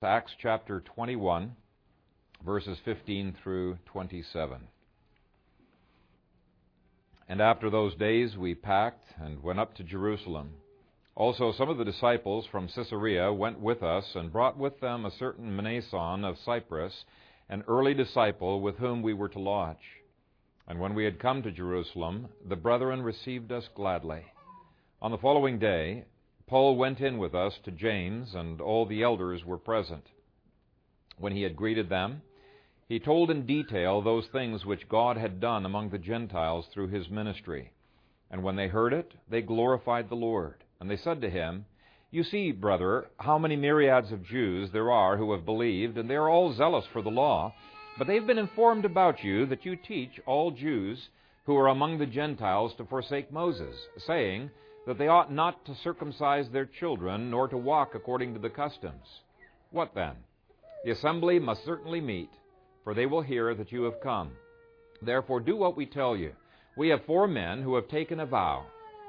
Acts chapter 21, verses 15 through 27. And after those days we packed and went up to Jerusalem. Also, some of the disciples from Caesarea went with us and brought with them a certain Mnason of Cyprus, an early disciple with whom we were to lodge. And when we had come to Jerusalem, the brethren received us gladly. On the following day, Paul went in with us to James, and all the elders were present. When he had greeted them, he told in detail those things which God had done among the Gentiles through his ministry. And when they heard it, they glorified the Lord. And they said to him, You see, brother, how many myriads of Jews there are who have believed, and they are all zealous for the law. But they have been informed about you that you teach all Jews who are among the Gentiles to forsake Moses, saying, that they ought not to circumcise their children, nor to walk according to the customs. What then? The assembly must certainly meet, for they will hear that you have come. Therefore, do what we tell you. We have four men who have taken a vow.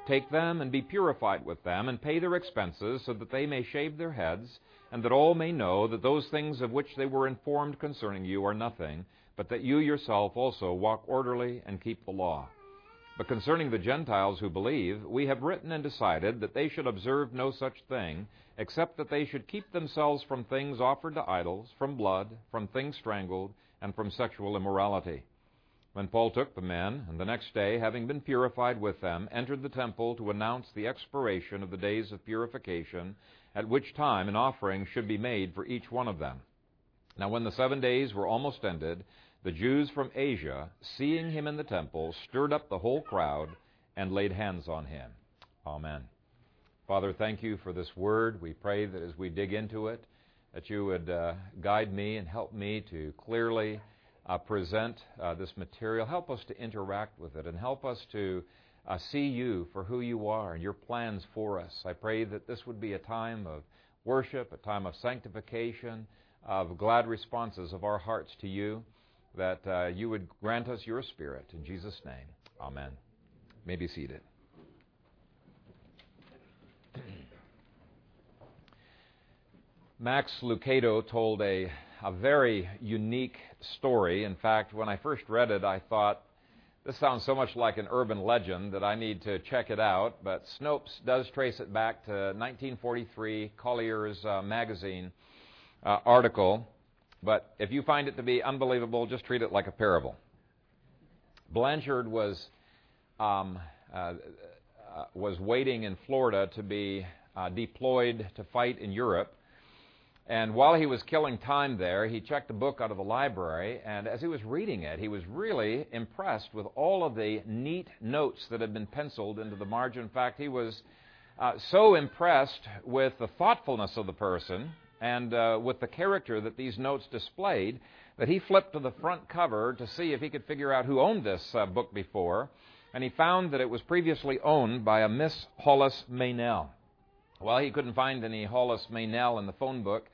Take them and be purified with them, and pay their expenses, so that they may shave their heads, and that all may know that those things of which they were informed concerning you are nothing, but that you yourself also walk orderly and keep the law. But concerning the Gentiles who believe, we have written and decided that they should observe no such thing, except that they should keep themselves from things offered to idols, from blood, from things strangled, and from sexual immorality. When Paul took the men, and the next day, having been purified with them, entered the temple to announce the expiration of the days of purification, at which time an offering should be made for each one of them. Now when the seven days were almost ended, the Jews from Asia, seeing him in the temple, stirred up the whole crowd and laid hands on him. Amen. Father, thank you for this word. We pray that as we dig into it, that you would uh, guide me and help me to clearly uh, present uh, this material. Help us to interact with it and help us to uh, see you for who you are and your plans for us. I pray that this would be a time of worship, a time of sanctification, of glad responses of our hearts to you that uh, you would grant us your Spirit. In Jesus' name, amen. You may be seated. Max Lucado told a, a very unique story. In fact, when I first read it, I thought, this sounds so much like an urban legend that I need to check it out. But Snopes does trace it back to 1943 Collier's uh, magazine article but if you find it to be unbelievable, just treat it like a parable. Blanchard was um, uh, uh, was waiting in Florida to be uh, deployed to fight in Europe. And while he was killing time there, he checked a book out of the library, and as he was reading it, he was really impressed with all of the neat notes that had been penciled into the margin. In fact, he was uh, so impressed with the thoughtfulness of the person and uh, with the character that these notes displayed, that he flipped to the front cover to see if he could figure out who owned this uh, book before, and he found that it was previously owned by a Miss Hollis Meynell. Well, he couldn't find any Hollis Meynell in the phone book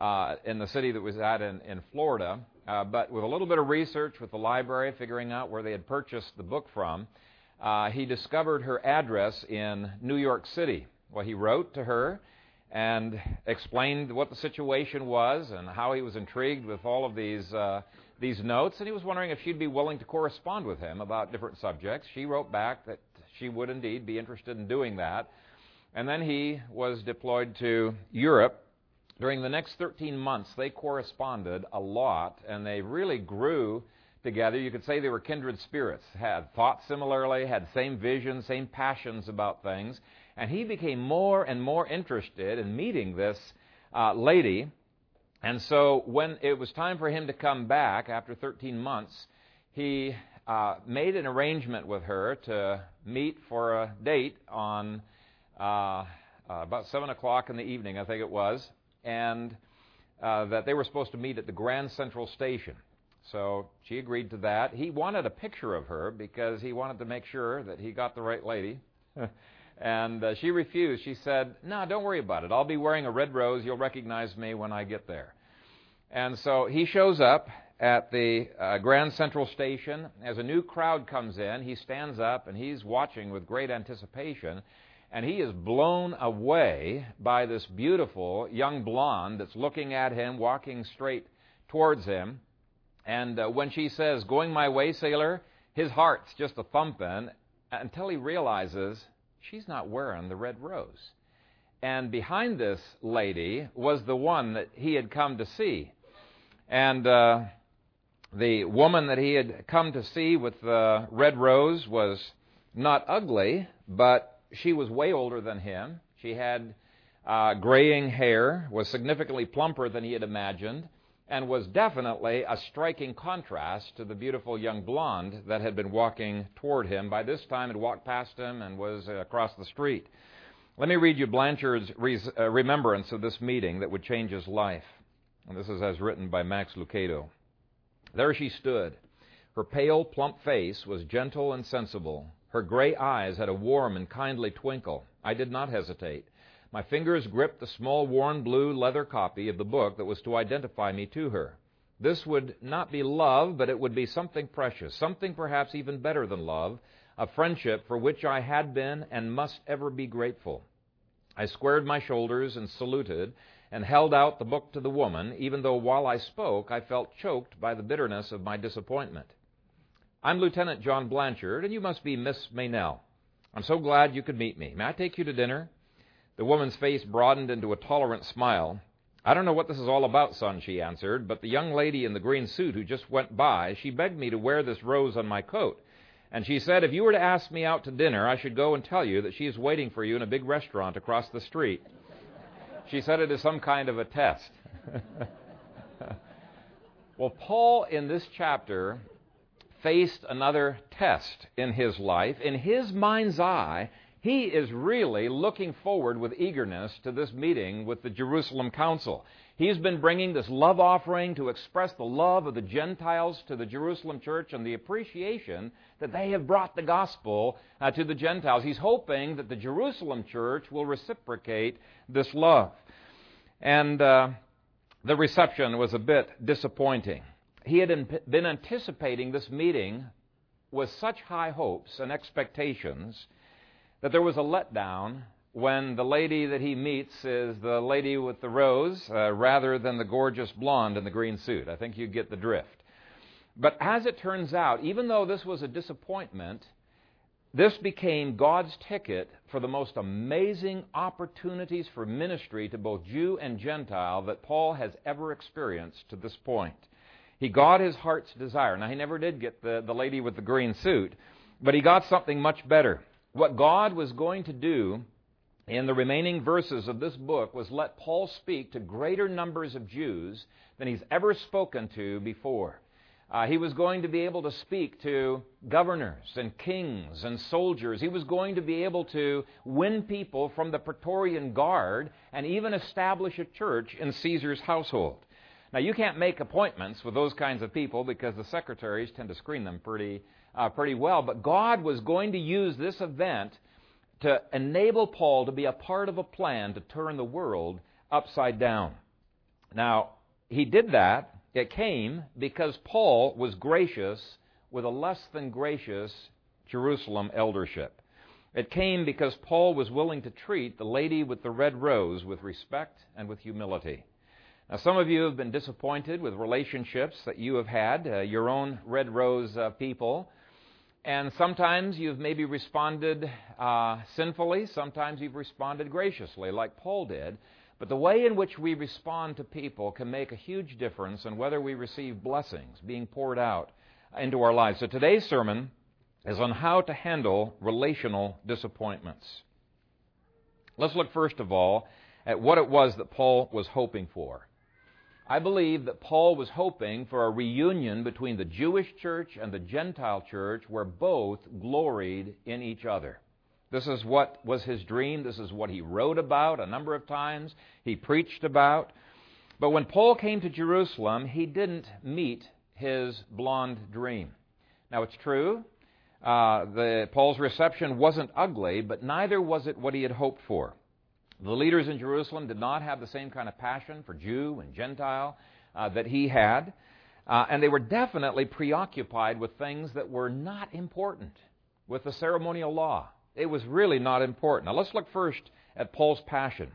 uh, in the city that was at in, in Florida, uh, but with a little bit of research with the library, figuring out where they had purchased the book from, uh, he discovered her address in New York City. Well, he wrote to her and explained what the situation was and how he was intrigued with all of these uh, these notes, and he was wondering if she'd be willing to correspond with him about different subjects. She wrote back that she would indeed be interested in doing that, and then he was deployed to Europe. During the next 13 months, they corresponded a lot, and they really grew together. You could say they were kindred spirits, had thought similarly, had same visions, same passions about things. And he became more and more interested in meeting this uh, lady. And so when it was time for him to come back after 13 months, he uh, made an arrangement with her to meet for a date on uh, uh about 7 o'clock in the evening, I think it was, and uh, that they were supposed to meet at the Grand Central Station. So she agreed to that. He wanted a picture of her because he wanted to make sure that he got the right lady. And uh, she refused. She said, No, don't worry about it. I'll be wearing a red rose. You'll recognize me when I get there. And so he shows up at the uh, Grand Central Station. As a new crowd comes in, he stands up and he's watching with great anticipation. and he is blown away by this beautiful young blonde that's looking at him, walking straight towards him. And uh, when she says, Going my way, sailor, his heart's just a thumping until he realizes she's not wearing the red rose. And behind this lady was the one that he had come to see. And uh, the woman that he had come to see with the red rose was not ugly, but she was way older than him. She had uh, graying hair, was significantly plumper than he had imagined, and was definitely a striking contrast to the beautiful young blonde that had been walking toward him. By this time, had walked past him and was uh, across the street. Let me read you Blanchard's uh, remembrance of this meeting that would change his life. And this is as written by Max Lucado. There she stood. Her pale, plump face was gentle and sensible. Her gray eyes had a warm and kindly twinkle. I did not hesitate. My fingers gripped the small, worn blue leather copy of the book that was to identify me to her. This would not be love, but it would be something precious, something perhaps even better than love, a friendship for which I had been and must ever be grateful. I squared my shoulders and saluted, and held out the book to the woman, even though while I spoke I felt choked by the bitterness of my disappointment. I'm Lieutenant John Blanchard, and you must be Miss Meynell. I'm so glad you could meet me. May I take you to dinner? The woman's face broadened into a tolerant smile. I don't know what this is all about, son, she answered, but the young lady in the green suit who just went by, she begged me to wear this rose on my coat. And she said if you were to ask me out to dinner, I should go and tell you that she is waiting for you in a big restaurant across the street. She said it is some kind of a test. well, Paul in this chapter faced another test in his life. In his mind's eye, he is really looking forward with eagerness to this meeting with the Jerusalem Council. He's been bringing this love offering to express the love of the Gentiles to the Jerusalem church and the appreciation that they have brought the gospel uh, to the Gentiles. He's hoping that the Jerusalem church will reciprocate this love. And uh, the reception was a bit disappointing. He had been anticipating this meeting with such high hopes and expectations that there was a letdown when the lady that he meets is the lady with the rose uh, rather than the gorgeous blonde in the green suit. I think you get the drift. But as it turns out, even though this was a disappointment, this became God's ticket for the most amazing opportunities for ministry to both Jew and Gentile that Paul has ever experienced to this point. He got his heart's desire. Now, he never did get the, the lady with the green suit, but he got something much better. What God was going to do in the remaining verses of this book was let Paul speak to greater numbers of Jews than he's ever spoken to before. Uh, he was going to be able to speak to governors and kings and soldiers. He was going to be able to win people from the Praetorian Guard and even establish a church in Caesar's household. Now, you can't make appointments with those kinds of people because the secretaries tend to screen them pretty, uh, pretty well. But God was going to use this event to enable Paul to be a part of a plan to turn the world upside down. Now, he did that. It came because Paul was gracious with a less than gracious Jerusalem eldership. It came because Paul was willing to treat the lady with the red rose with respect and with humility. Now, some of you have been disappointed with relationships that you have had, uh, your own red rose uh, people. And sometimes you've maybe responded uh, sinfully, sometimes you've responded graciously, like Paul did. But the way in which we respond to people can make a huge difference in whether we receive blessings being poured out into our lives. So today's sermon is on how to handle relational disappointments. Let's look first of all at what it was that Paul was hoping for. I believe that Paul was hoping for a reunion between the Jewish church and the Gentile church where both gloried in each other. This is what was his dream. This is what he wrote about a number of times. He preached about. But when Paul came to Jerusalem, he didn't meet his blonde dream. Now, it's true. Uh, the, Paul's reception wasn't ugly, but neither was it what he had hoped for. The leaders in Jerusalem did not have the same kind of passion for Jew and Gentile uh, that he had, uh, and they were definitely preoccupied with things that were not important, with the ceremonial law, It was really not important. Now let's look first at Paul's passion.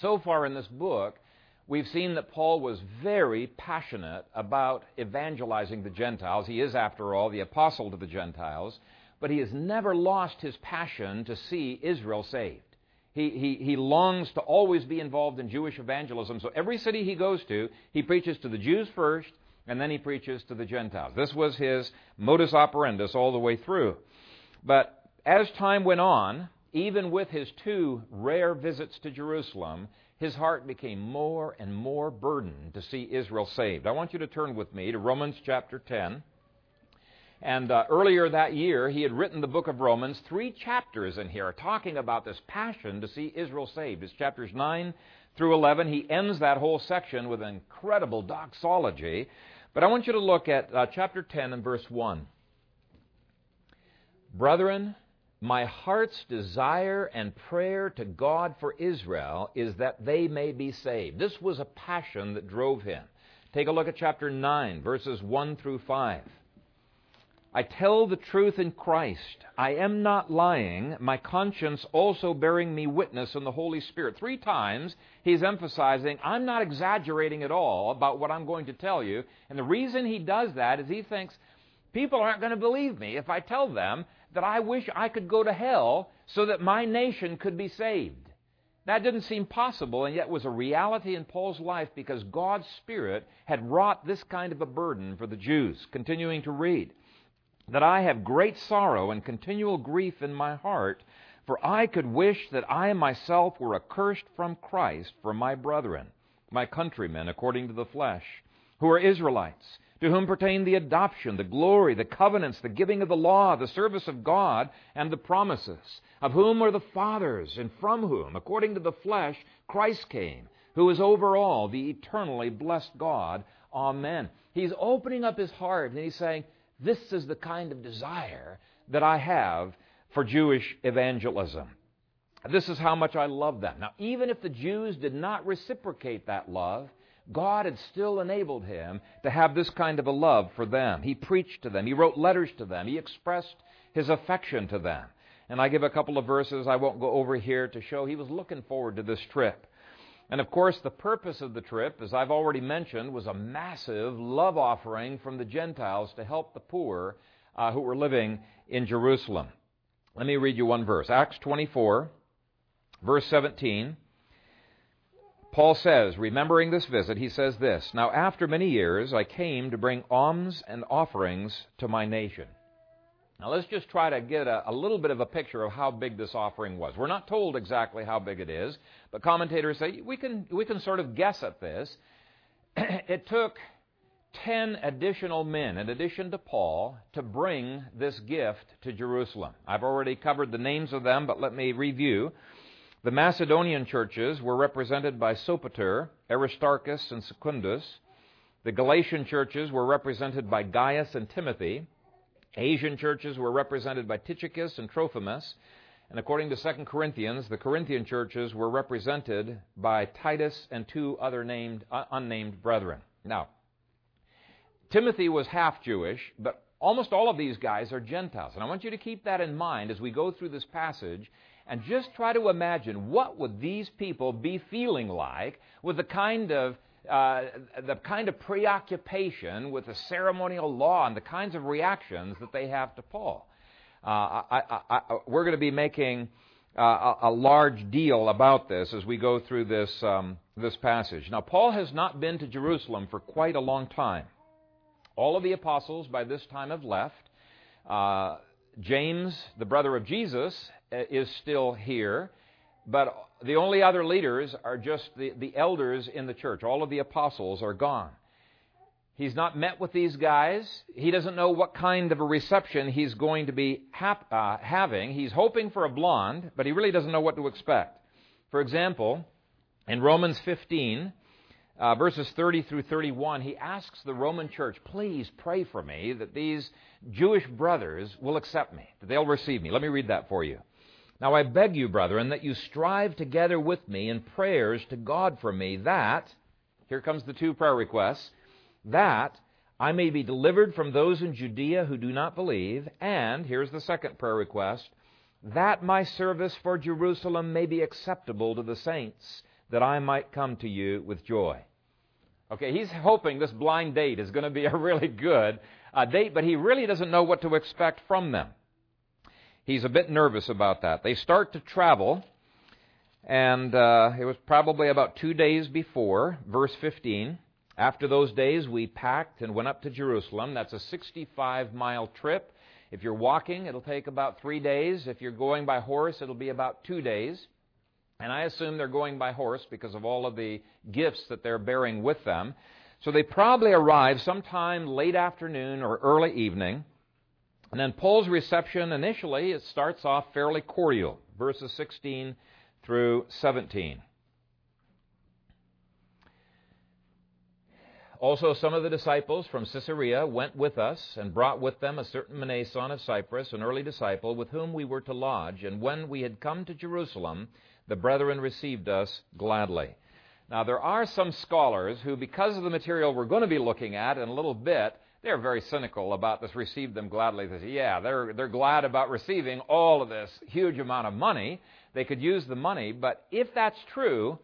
So far in this book, we've seen that Paul was very passionate about evangelizing the Gentiles. He is, after all, the apostle to the Gentiles, but he has never lost his passion to see Israel saved. He, he, he longs to always be involved in Jewish evangelism. So every city he goes to, he preaches to the Jews first, and then he preaches to the Gentiles. This was his modus operandus all the way through. But as time went on, even with his two rare visits to Jerusalem, his heart became more and more burdened to see Israel saved. I want you to turn with me to Romans chapter 10. And uh, earlier that year, he had written the book of Romans, three chapters in here talking about this passion to see Israel saved. It's chapters 9 through 11. He ends that whole section with an incredible doxology. But I want you to look at uh, chapter 10 and verse 1. Brethren, my heart's desire and prayer to God for Israel is that they may be saved. This was a passion that drove him. Take a look at chapter 9, verses 1 through 5. I tell the truth in Christ. I am not lying, my conscience also bearing me witness in the Holy Spirit. Three times he's emphasizing, I'm not exaggerating at all about what I'm going to tell you. And the reason he does that is he thinks people aren't going to believe me if I tell them that I wish I could go to hell so that my nation could be saved. That didn't seem possible, and yet was a reality in Paul's life because God's Spirit had wrought this kind of a burden for the Jews. Continuing to read, that I have great sorrow and continual grief in my heart, for I could wish that I myself were accursed from Christ for my brethren, my countrymen according to the flesh, who are Israelites to whom pertain the adoption, the glory, the covenants, the giving of the law, the service of God, and the promises, of whom are the fathers, and from whom, according to the flesh, Christ came, who is over all, the eternally blessed God. Amen. He's opening up his heart and he's saying, This is the kind of desire that I have for Jewish evangelism. This is how much I love them. Now, even if the Jews did not reciprocate that love, God had still enabled him to have this kind of a love for them. He preached to them, he wrote letters to them, he expressed his affection to them. And I give a couple of verses I won't go over here to show he was looking forward to this trip. And of course, the purpose of the trip, as I've already mentioned, was a massive love offering from the Gentiles to help the poor uh, who were living in Jerusalem. Let me read you one verse Acts 24, verse 17. Paul says, remembering this visit, he says this Now, after many years, I came to bring alms and offerings to my nation. Now, let's just try to get a, a, little bit of a picture of how big this offering was. We're not told exactly how big it is, but commentators say we can, we can sort of guess at this. it took 10 additional men, in addition to Paul, to bring this gift to Jerusalem. I've already covered the names of them, but let me review. The Macedonian churches were represented by Sopater, Aristarchus, and Secundus. The Galatian churches were represented by Gaius and Timothy. Asian churches were represented by Tychicus and Trophimus. And according to 2 Corinthians, the Corinthian churches were represented by Titus and two other named, uh, unnamed brethren. Now, Timothy was half Jewish, but almost all of these guys are Gentiles. And I want you to keep that in mind as we go through this passage and just try to imagine what would these people be feeling like with the kind of uh, the kind of preoccupation with the ceremonial law and the kinds of reactions that they have to Paul. Uh, I, I, I, we're going to be making uh, a, a, large deal about this as we go through this um, this passage. Now, Paul has not been to Jerusalem for quite a long time. All of the apostles by this time have left. Uh, James, the brother of Jesus, uh, is still here, but the only other leaders are just the, the elders in the church. All of the apostles are gone. He's not met with these guys. He doesn't know what kind of a reception he's going to be hap- uh, having. He's hoping for a blonde, but he really doesn't know what to expect. For example, in Romans 15, uh, verses 30 through 31, he asks the Roman church, please pray for me that these Jewish brothers will accept me, that they'll receive me. Let me read that for you. Now I beg you, brethren, that you strive together with me in prayers to God for me, that, here comes the two prayer requests, that I may be delivered from those in Judea who do not believe, and, here's the second prayer request, that my service for Jerusalem may be acceptable to the saints, that I might come to you with joy. Okay, he's hoping this blind date is going to be a really good uh, date, but he really doesn't know what to expect from them. He's a bit nervous about that. They start to travel, and uh, it was probably about two days before, verse 15. After those days, we packed and went up to Jerusalem. That's a 65 mile trip. If you're walking, it'll take about three days. If you're going by horse, it'll be about two days. And I assume they're going by horse because of all of the gifts that they're bearing with them. So they probably arrive sometime late afternoon or early evening. And then Paul's reception initially, it starts off fairly cordial, verses 16 through 17. Also, some of the disciples from Caesarea went with us and brought with them a certain Mnason of Cyprus, an early disciple, with whom we were to lodge. And when we had come to Jerusalem, the brethren received us gladly. Now, there are some scholars who, because of the material we're going to be looking at in a little bit, they're very cynical about this received them gladly. They say, yeah, they're, they're glad about receiving all of this huge amount of money. They could use the money, but if that's true,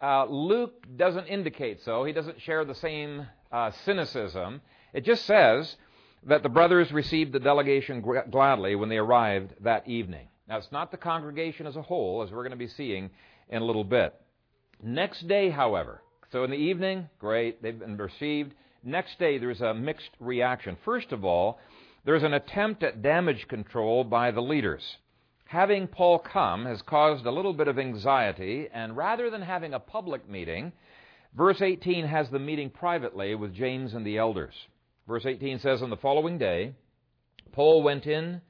uh, Luke doesn't indicate so. He doesn't share the same uh, cynicism. It just says that the brothers received the delegation gladly when they arrived that evening. Now, it's not the congregation as a whole, as we're going to be seeing in a little bit. Next day, however, so in the evening, great, they've been received. Next day, there's a mixed reaction. First of all, there's an attempt at damage control by the leaders having Paul come has caused a little bit of anxiety, and rather than having a public meeting, verse 18 has the meeting privately with James and the elders. Verse 18 says, On the following day, Paul went in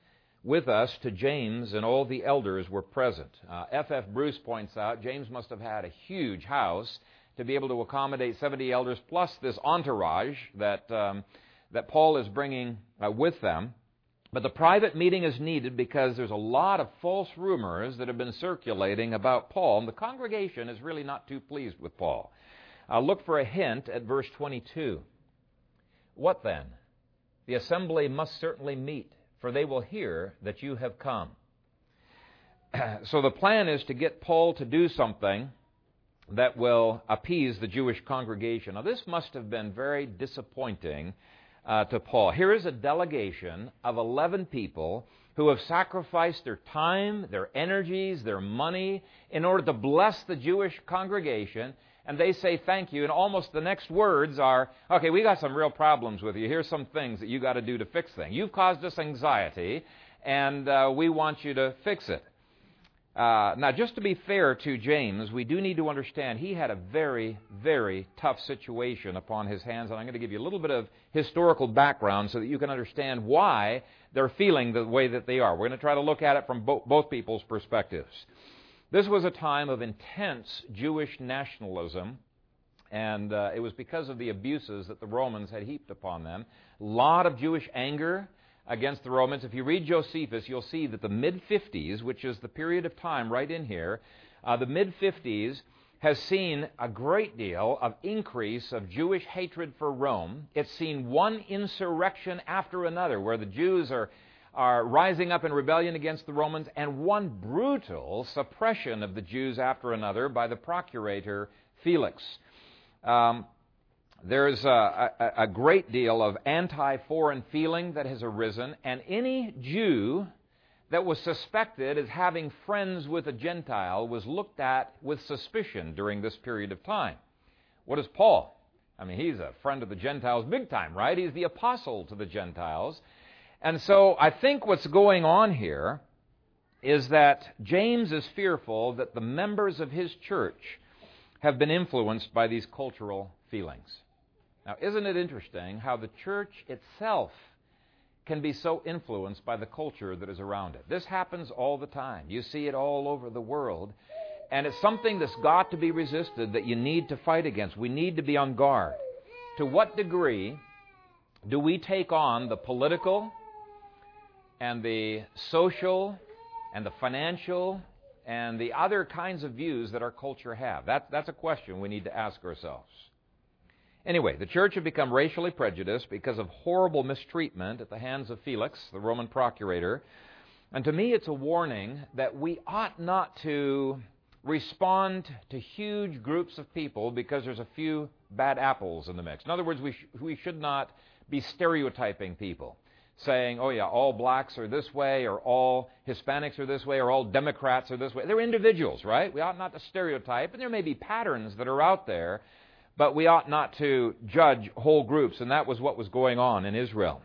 with us to James, and all the elders were present. F. Uh, F. Bruce points out James must have had a huge house to be able to accommodate 70 elders plus this entourage that, um, that Paul is bringing uh, with them. But the private meeting is needed because there's a lot of false rumors that have been circulating about Paul, and the congregation is really not too pleased with Paul. I'll look for a hint at verse 22. What then? The assembly must certainly meet, for they will hear that you have come. so the plan is to get Paul to do something that will appease the Jewish congregation. Now, this must have been very disappointing uh, to Paul. Here is a delegation of 11 people who have sacrificed their time, their energies, their money in order to bless the Jewish congregation. And they say thank you. And almost the next words are, okay, we got some real problems with you. Here's some things that you got to do to fix things. You've caused us anxiety, and uh, we want you to fix it. Uh, now, just to be fair to James, we do need to understand he had a very, very tough situation upon his hands, and I'm going to give you a little bit of historical background so that you can understand why they're feeling the way that they are. We're going to try to look at it from bo- both people's perspectives. This was a time of intense Jewish nationalism, and uh, it was because of the abuses that the Romans had heaped upon them. A lot of Jewish anger against the Romans. If you read Josephus, you'll see that the mid 50s, which is the period of time right in here, uh, the mid 50s has seen a great deal of increase of Jewish hatred for Rome. It's seen one insurrection after another where the Jews are, are rising up in rebellion against the Romans, and one brutal suppression of the Jews after another by the procurator Felix. Um, there's a, a, a great deal of anti foreign feeling that has arisen, and any Jew that was suspected as having friends with a Gentile was looked at with suspicion during this period of time. What is Paul? I mean, he's a friend of the Gentiles big time, right? He's the apostle to the Gentiles. And so I think what's going on here is that James is fearful that the members of his church have been influenced by these cultural feelings. Now, isn't it interesting how the church itself can be so influenced by the culture that is around it? This happens all the time. You see it all over the world. And it's something that's got to be resisted that you need to fight against. We need to be on guard. To what degree do we take on the political and the social and the financial and the other kinds of views that our culture have? That, that's a question we need to ask ourselves. Anyway, the church had become racially prejudiced because of horrible mistreatment at the hands of Felix, the Roman procurator. And to me, it's a warning that we ought not to respond to huge groups of people because there's a few bad apples in the mix. In other words, we, sh- we should not be stereotyping people, saying, oh, yeah, all blacks are this way, or all Hispanics are this way, or all Democrats are this way. They're individuals, right? We ought not to stereotype, and there may be patterns that are out there, but we ought not to judge whole groups, and that was what was going on in Israel.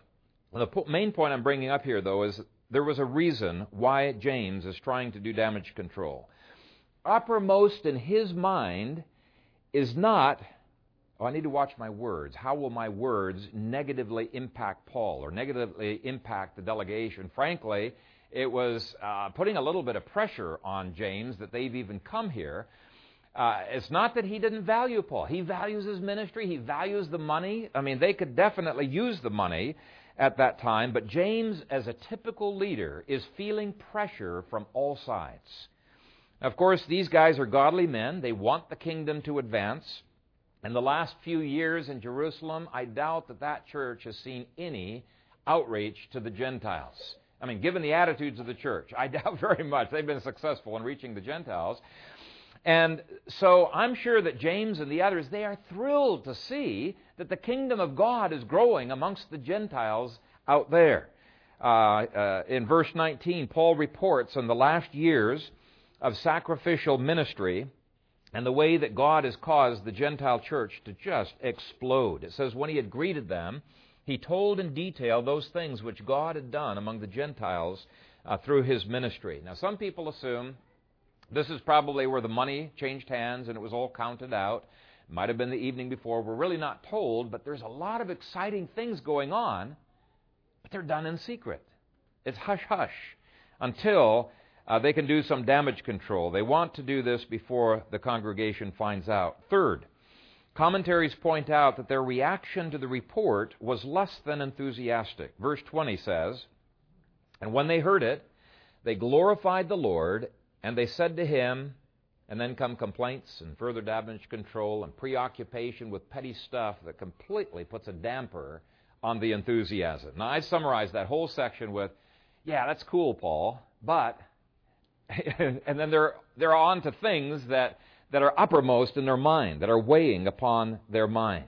the po- main point I'm bringing up here, though, is there was a reason why James is trying to do damage control uppermost in his mind is not, oh, I need to watch my words. How will my words negatively impact Paul or negatively impact the delegation? Frankly, it was uh, putting a little bit of pressure on James that they've even come here. Uh, it's not that he didn't value Paul. He values his ministry. He values the money. I mean, they could definitely use the money at that time, but James, as a typical leader, is feeling pressure from all sides. Of course, these guys are godly men. They want the kingdom to advance. In the last few years in Jerusalem, I doubt that that church has seen any outreach to the Gentiles. I mean, given the attitudes of the church, I doubt very much they've been successful in reaching the Gentiles. And so I'm sure that James and the others, they are thrilled to see that the kingdom of God is growing amongst the Gentiles out there. Uh, uh, in verse 19, Paul reports on the last years of sacrificial ministry and the way that God has caused the Gentile church to just explode. It says, when he had greeted them, he told in detail those things which God had done among the Gentiles uh, through his ministry. Now, some people assume this is probably where the money changed hands and it was all counted out. It might have been the evening before. We're really not told, but there's a lot of exciting things going on, but they're done in secret. It's hush hush until uh, they can do some damage control. They want to do this before the congregation finds out. Third, commentaries point out that their reaction to the report was less than enthusiastic. Verse 20 says, And when they heard it, they glorified the Lord, and they said to him, and then come complaints and further damage control and preoccupation with petty stuff that completely puts a damper on the enthusiasm. Now, I summarized that whole section with, yeah, that's cool, Paul, but and then they're, they're on to things that, that are uppermost in their mind, that are weighing upon their mind.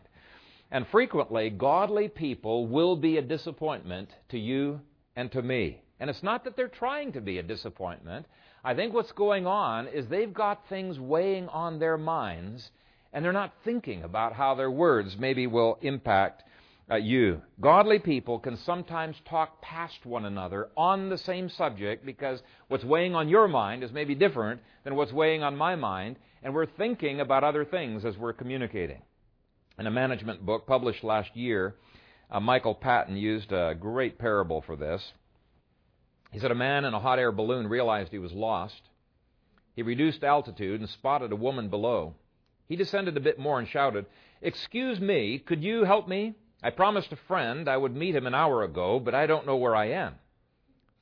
And frequently, godly people will be a disappointment to you and to me. And it's not that they're trying to be a disappointment. I think what's going on is they've got things weighing on their minds, and they're not thinking about how their words maybe will impact uh, you. Godly people can sometimes talk past one another on the same subject because what's weighing on your mind is maybe different than what's weighing on my mind, and we're thinking about other things as we're communicating. In a management book published last year, uh, Michael Patton used a great parable for this. He said a man in a hot air balloon realized he was lost. He reduced altitude and spotted a woman below. He descended a bit more and shouted, Excuse me, could you help me? I promised a friend I would meet him an hour ago, but I don't know where I am.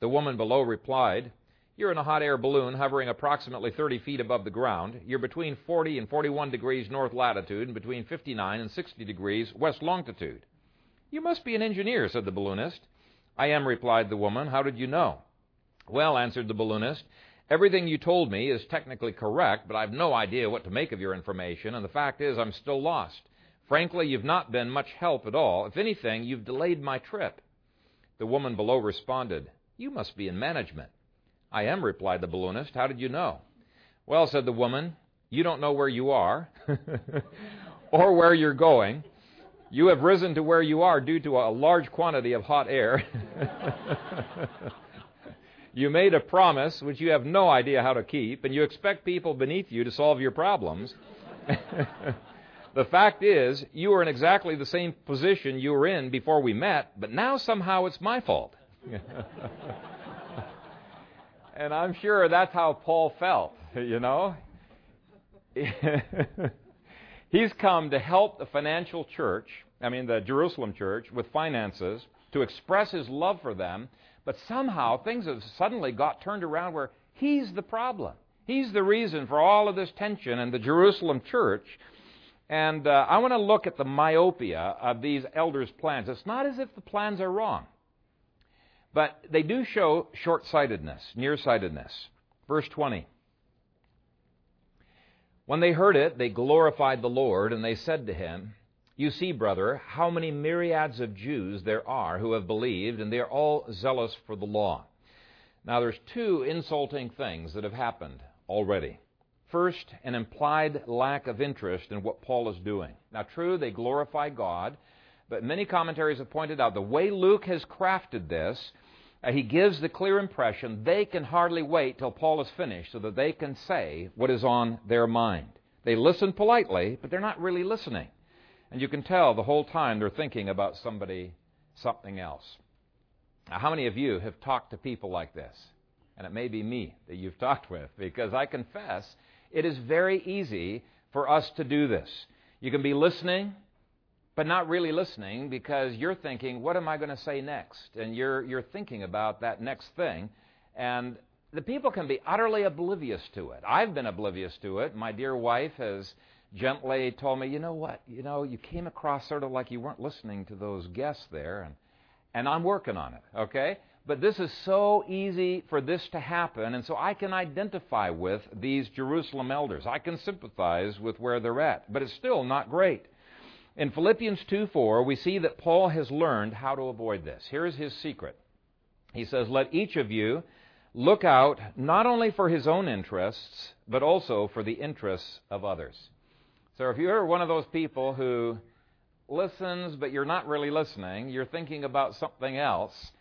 The woman below replied, You're in a hot air balloon hovering approximately 30 feet above the ground. You're between 40 and 41 degrees north latitude and between 59 and 60 degrees west longitude. You must be an engineer, said the balloonist. I am, replied the woman. How did you know? Well, answered the balloonist, everything you told me is technically correct, but I've no idea what to make of your information, and the fact is I'm still lost. Frankly, you've not been much help at all. If anything, you've delayed my trip. The woman below responded, You must be in management. I am, replied the balloonist. How did you know? Well, said the woman, you don't know where you are or where you're going. You have risen to where you are due to a large quantity of hot air. you made a promise which you have no idea how to keep, and you expect people beneath you to solve your problems. The fact is, you are in exactly the same position you were in before we met, but now somehow it's my fault. and I'm sure that's how Paul felt, you know? He's come to help the financial church, I mean the Jerusalem church, with finances, to express his love for them, but somehow things have suddenly got turned around where he's the problem. He's the reason for all of this tension, in the Jerusalem church and uh, I want to look at the myopia of these elders' plans. It's not as if the plans are wrong, But they do show short sightedness, nearsightedness. Verse 20. When they heard it, they glorified the Lord, and they said to him, You see, brother, how many myriads of Jews there are who have believed, and they are all zealous for the law. Now, there's two insulting things that have happened already. First, an implied lack of interest in what Paul is doing. Now, true, they glorify God, but many commentaries have pointed out the way Luke has crafted this, uh, he gives the clear impression they can hardly wait till Paul is finished so that they can say what is on their mind. They listen politely, but they're not really listening. And you can tell the whole time they're thinking about somebody, something else. Now, how many of you have talked to people like this? And it may be me that you've talked with, because I confess it is very easy for us to do this. You can be listening, but not really listening because you're thinking, what am I going to say next? And you're, you're thinking about that next thing. And the people can be utterly oblivious to it. I've been oblivious to it. My dear wife has gently told me, you know what? You know, you came across sort of like you weren't listening to those guests there. And, and I'm working on it, okay? But this is so easy for this to happen, and so I can identify with these Jerusalem elders. I can sympathize with where they're at, but it's still not great. In Philippians 2:4, we see that Paul has learned how to avoid this. Here's his secret. He says, Let each of you look out not only for his own interests, but also for the interests of others. So if you're one of those people who listens, but you're not really listening, you're thinking about something else,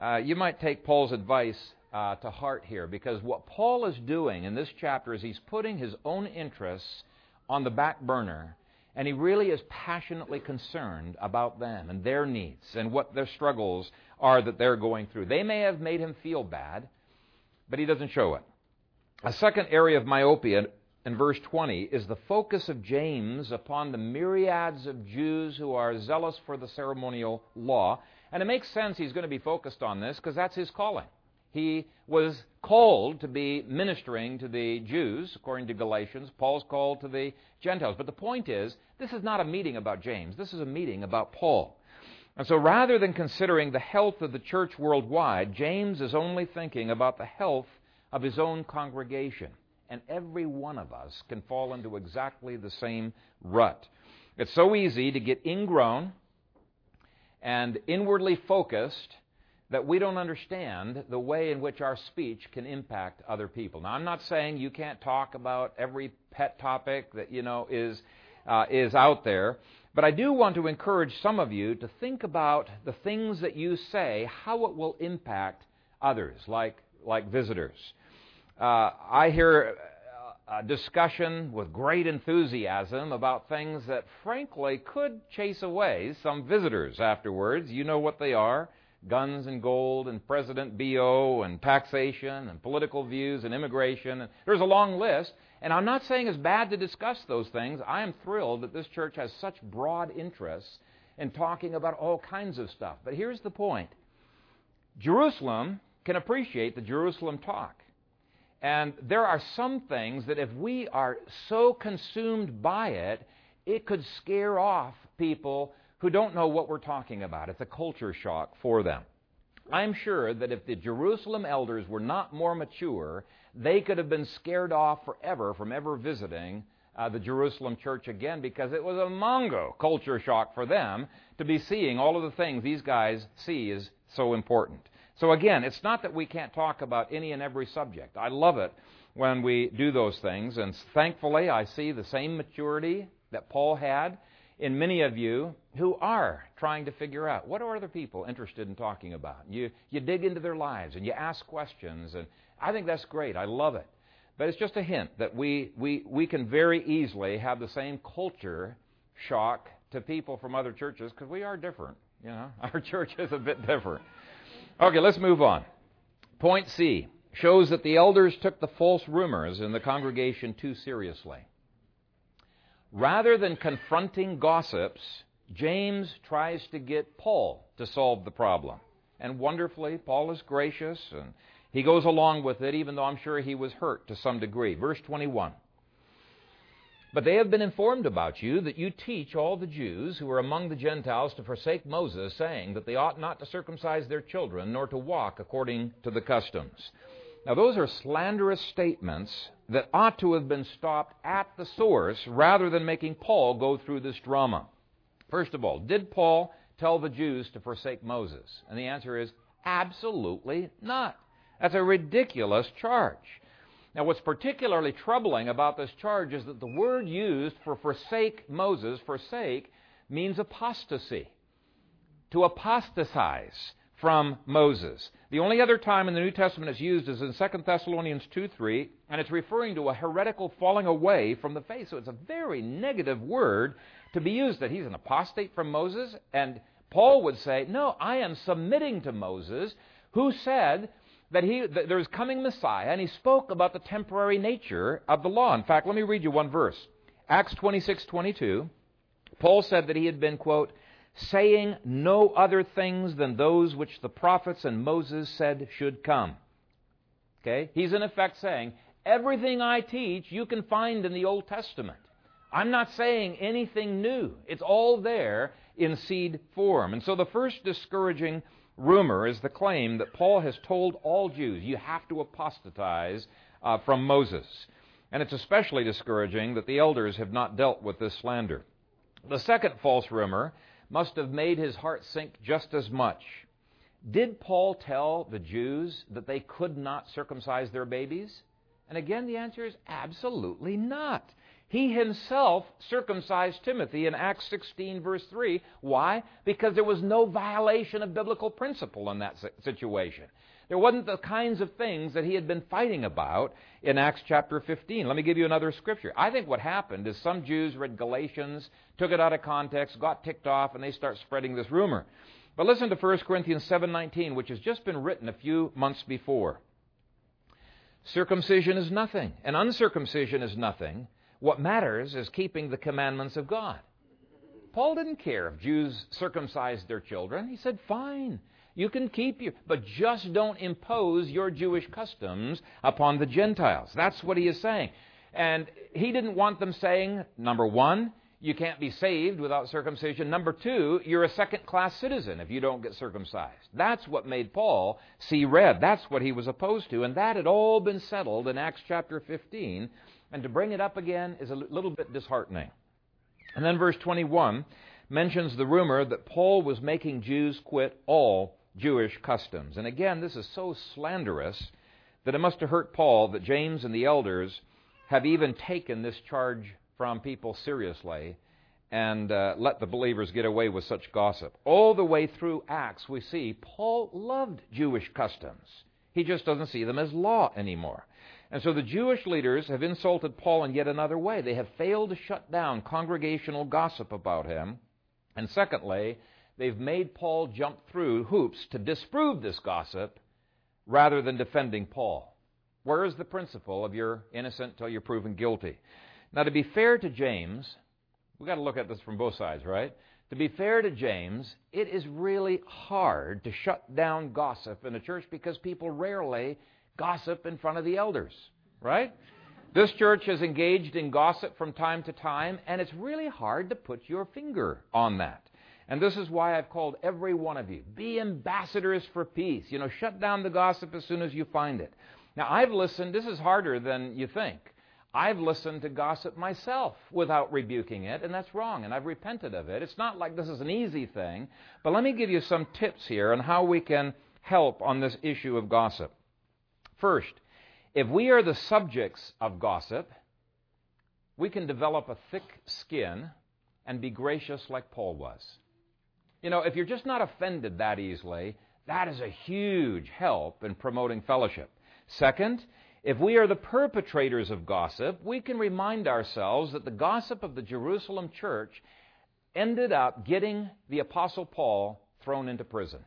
uh, you might take Paul's advice uh, to heart here, because what Paul is doing in this chapter is he's putting his own interests on the back burner and he really is passionately concerned about them and their needs and what their struggles are that they're going through. They may have made him feel bad, but he doesn't show it. A second area of myopia in verse 20 is the focus of James upon the myriads of Jews who are zealous for the ceremonial law. And it makes sense he's going to be focused on this because that's his calling. He was called to be ministering to the Jews, according to Galatians. Paul's called to the Gentiles. But the point is, this is not a meeting about James. This is a meeting about Paul. And so rather than considering the health of the church worldwide, James is only thinking about the health of his own congregation. And every one of us can fall into exactly the same rut. It's so easy to get ingrown and inwardly focused that we don't understand the way in which our speech can impact other people. Now, I'm not saying you can't talk about every pet topic that you know is uh, is out there, but I do want to encourage some of you to think about the things that you say, how it will impact others, like like visitors. Uh, I hear a discussion with great enthusiasm about things that, frankly, could chase away some visitors afterwards. You know what they are guns and gold and President BO and taxation and political views and immigration. There's a long list. And I'm not saying it's bad to discuss those things. I am thrilled that this church has such broad interests in talking about all kinds of stuff. But here's the point Jerusalem can appreciate the Jerusalem talk. And there are some things that if we are so consumed by it, it could scare off people who don't know what we're talking about. It's a culture shock for them. I'm sure that if the Jerusalem elders were not more mature, they could have been scared off forever from ever visiting uh, the Jerusalem church again because it was a mongo culture shock for them to be seeing all of the things these guys see is so important. So again, it's not that we can't talk about any and every subject. I love it when we do those things, and thankfully I see the same maturity that Paul had in many of you who are trying to figure out what are other people interested in talking about. You, you dig into their lives and you ask questions, and I think that's great. I love it. But it's just a hint that we, we, we can very easily have the same culture shock to people from other churches because we are different. You know, our church is a bit different. Okay, let's move on. Point C shows that the elders took the false rumors in the congregation too seriously. Rather than confronting gossips, James tries to get Paul to solve the problem. And wonderfully, Paul is gracious and he goes along with it, even though I'm sure he was hurt to some degree. Verse 21. But they have been informed about you that you teach all the Jews who are among the Gentiles to forsake Moses, saying that they ought not to circumcise their children, nor to walk according to the customs. Now, those are slanderous statements that ought to have been stopped at the source rather than making Paul go through this drama. First of all, did Paul tell the Jews to forsake Moses? And the answer is absolutely not. That's a ridiculous charge. Now, what's particularly troubling about this charge is that the word used for forsake Moses, forsake, means apostasy. To apostatize from Moses. The only other time in the New Testament it's used is in 2 Thessalonians 2 3, and it's referring to a heretical falling away from the faith. So it's a very negative word to be used that he's an apostate from Moses. And Paul would say, No, I am submitting to Moses, who said that, he, that there is coming Messiah, and he spoke about the temporary nature of the law. In fact, let me read you one verse. Acts 26 22. Paul said that he had been, quote, saying no other things than those which the prophets and Moses said should come. Okay? He's in effect saying, everything I teach you can find in the Old Testament. I'm not saying anything new. It's all there in seed form. And so the first discouraging rumor is the claim that Paul has told all Jews, you have to apostatize uh, from Moses. And it's especially discouraging that the elders have not dealt with this slander. The second false rumor must have made his heart sink just as much. Did Paul tell the Jews that they could not circumcise their babies? And again, the answer is absolutely not. He himself circumcised Timothy in Acts 16, verse 3. Why? Because there was no violation of biblical principle in that situation. There wasn't the kinds of things that he had been fighting about in Acts chapter 15. Let me give you another scripture. I think what happened is some Jews read Galatians, took it out of context, got ticked off, and they start spreading this rumor. But listen to 1 Corinthians 7:19, which has just been written a few months before. Circumcision is nothing, and uncircumcision is nothing. What matters is keeping the commandments of God. Paul didn't care if Jews circumcised their children. He said, "Fine. You can keep your, but just don't impose your Jewish customs upon the Gentiles. That's what he is saying. And he didn't want them saying, number one, you can't be saved without circumcision. Number two, you're a second class citizen if you don't get circumcised. That's what made Paul see red. That's what he was opposed to. And that had all been settled in Acts chapter 15. And to bring it up again is a little bit disheartening. And then verse 21 mentions the rumor that Paul was making Jews quit all Jewish customs. And again, this is so slanderous that it must have hurt Paul that James and the elders have even taken this charge from people seriously and uh, let the believers get away with such gossip. All the way through Acts, we see Paul loved Jewish customs. He just doesn't see them as law anymore. And so the Jewish leaders have insulted Paul in yet another way. They have failed to shut down congregational gossip about him. And secondly, they've made Paul jump through hoops to disprove this gossip rather than defending Paul. Where is the principle of you're innocent till you're proven guilty? Now, to be fair to James, we've got to look at this from both sides, right? To be fair to James, it is really hard to shut down gossip in a church because people rarely gossip in front of the elders, right? This church has engaged in gossip from time to time, and it's really hard to put your finger on that. And this is why I've called every one of you be ambassadors for peace. You know, shut down the gossip as soon as you find it. Now, I've listened, this is harder than you think. I've listened to gossip myself without rebuking it, and that's wrong, and I've repented of it. It's not like this is an easy thing, but let me give you some tips here on how we can help on this issue of gossip. First, if we are the subjects of gossip, we can develop a thick skin and be gracious like Paul was. You know, if you're just not offended that easily, that is a huge help in promoting fellowship. Second, if we are the perpetrators of gossip, we can remind ourselves that the gossip of the Jerusalem church ended up getting the Apostle Paul thrown into prison.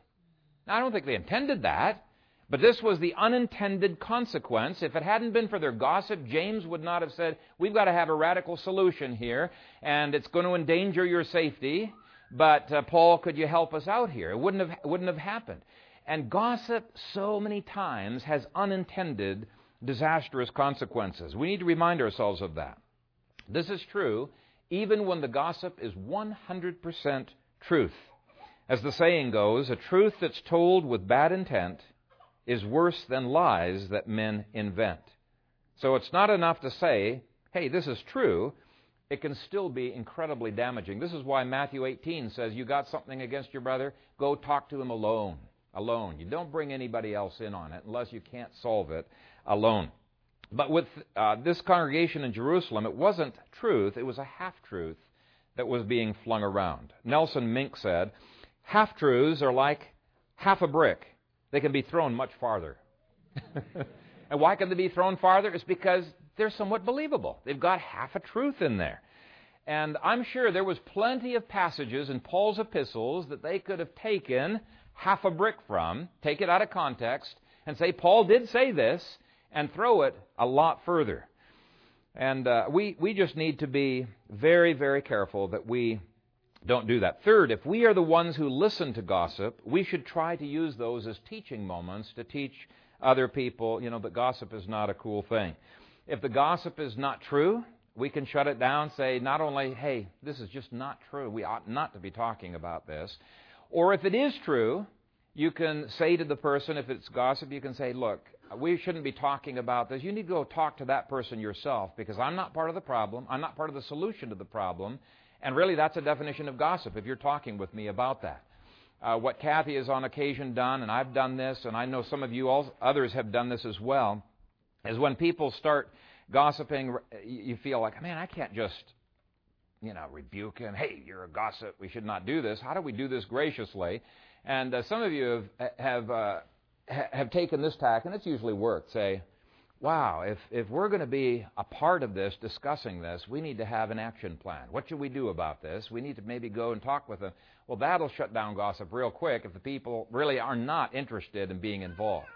Now, I don't think they intended that, but this was the unintended consequence. If it hadn't been for their gossip, James would not have said, We've got to have a radical solution here, and it's going to endanger your safety. But uh, Paul, could you help us out here? It wouldn't have, wouldn't have happened. And gossip so many times has unintended disastrous consequences. We need to remind ourselves of that. This is true even when the gossip is 100% truth. As the saying goes, a truth that's told with bad intent is worse than lies that men invent. So it's not enough to say, hey, this is true. It can still be incredibly damaging. This is why Matthew 18 says, you got something against your brother, go talk to him alone. Alone. You don't bring anybody else in on it unless you can't solve it alone. But with uh, this congregation in Jerusalem, it wasn't truth, it was a half truth that was being flung around. Nelson Mink said, Half truths are like half a brick, they can be thrown much farther. and why can they be thrown farther? It's because they're somewhat believable. They've got half a truth in there. And I'm sure there was plenty of passages in Paul's epistles that they could have taken half a brick from, take it out of context, and say, Paul did say this, and throw it a lot further. And uh, we, we just need to be very, very careful that we don't do that. Third, if we are the ones who listen to gossip, we should try to use those as teaching moments to teach other people, you know, that gossip is not a cool thing. If the gossip is not true, we can shut it down, say not only, hey, this is just not true, we ought not to be talking about this, or if it is true, you can say to the person, if it's gossip, you can say, look, we shouldn't be talking about this. You need to go talk to that person yourself because I'm not part of the problem. I'm not part of the solution to the problem. And really, that's a definition of gossip if you're talking with me about that. Uh, what Kathy has on occasion done, and I've done this, and I know some of you all, others have done this as well, is when people start gossiping, you feel like, man, I can't just, you know, rebuke him. Hey, you're a gossip. We should not do this. How do we do this graciously? And uh, some of you have have uh, have taken this tack, and it's usually worked. Say, wow, if, if we're going to be a part of this, discussing this, we need to have an action plan. What should we do about this? We need to maybe go and talk with them. Well, that'll shut down gossip real quick if the people really are not interested in being involved.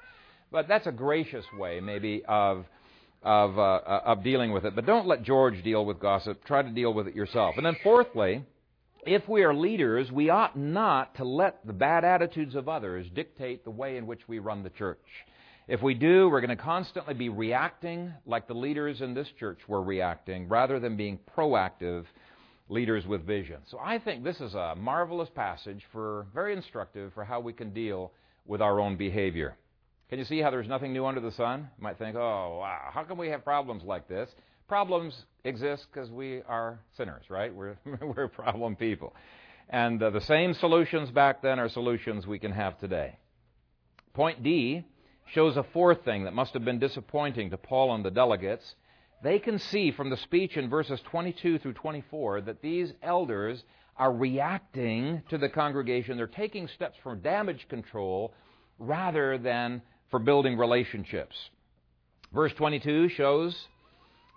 But that's a gracious way, maybe, of, of, uh, of dealing with it. But don't let George deal with gossip. Try to deal with it yourself. And then, fourthly, if we are leaders, we ought not to let the bad attitudes of others dictate the way in which we run the church. If we do, we're going to constantly be reacting like the leaders in this church were reacting rather than being proactive leaders with vision. So I think this is a marvelous passage for very instructive for how we can deal with our own behavior. Can you see how there's nothing new under the sun? You might think, "Oh, wow, how can we have problems like this?" Problems exist because we are sinners, right? We're we're problem people. And uh, the same solutions back then are solutions we can have today. Point D shows a fourth thing that must have been disappointing to Paul and the delegates. They can see from the speech in verses 22 through 24 that these elders are reacting to the congregation. They're taking steps for damage control rather than for building relationships. Verse 22 shows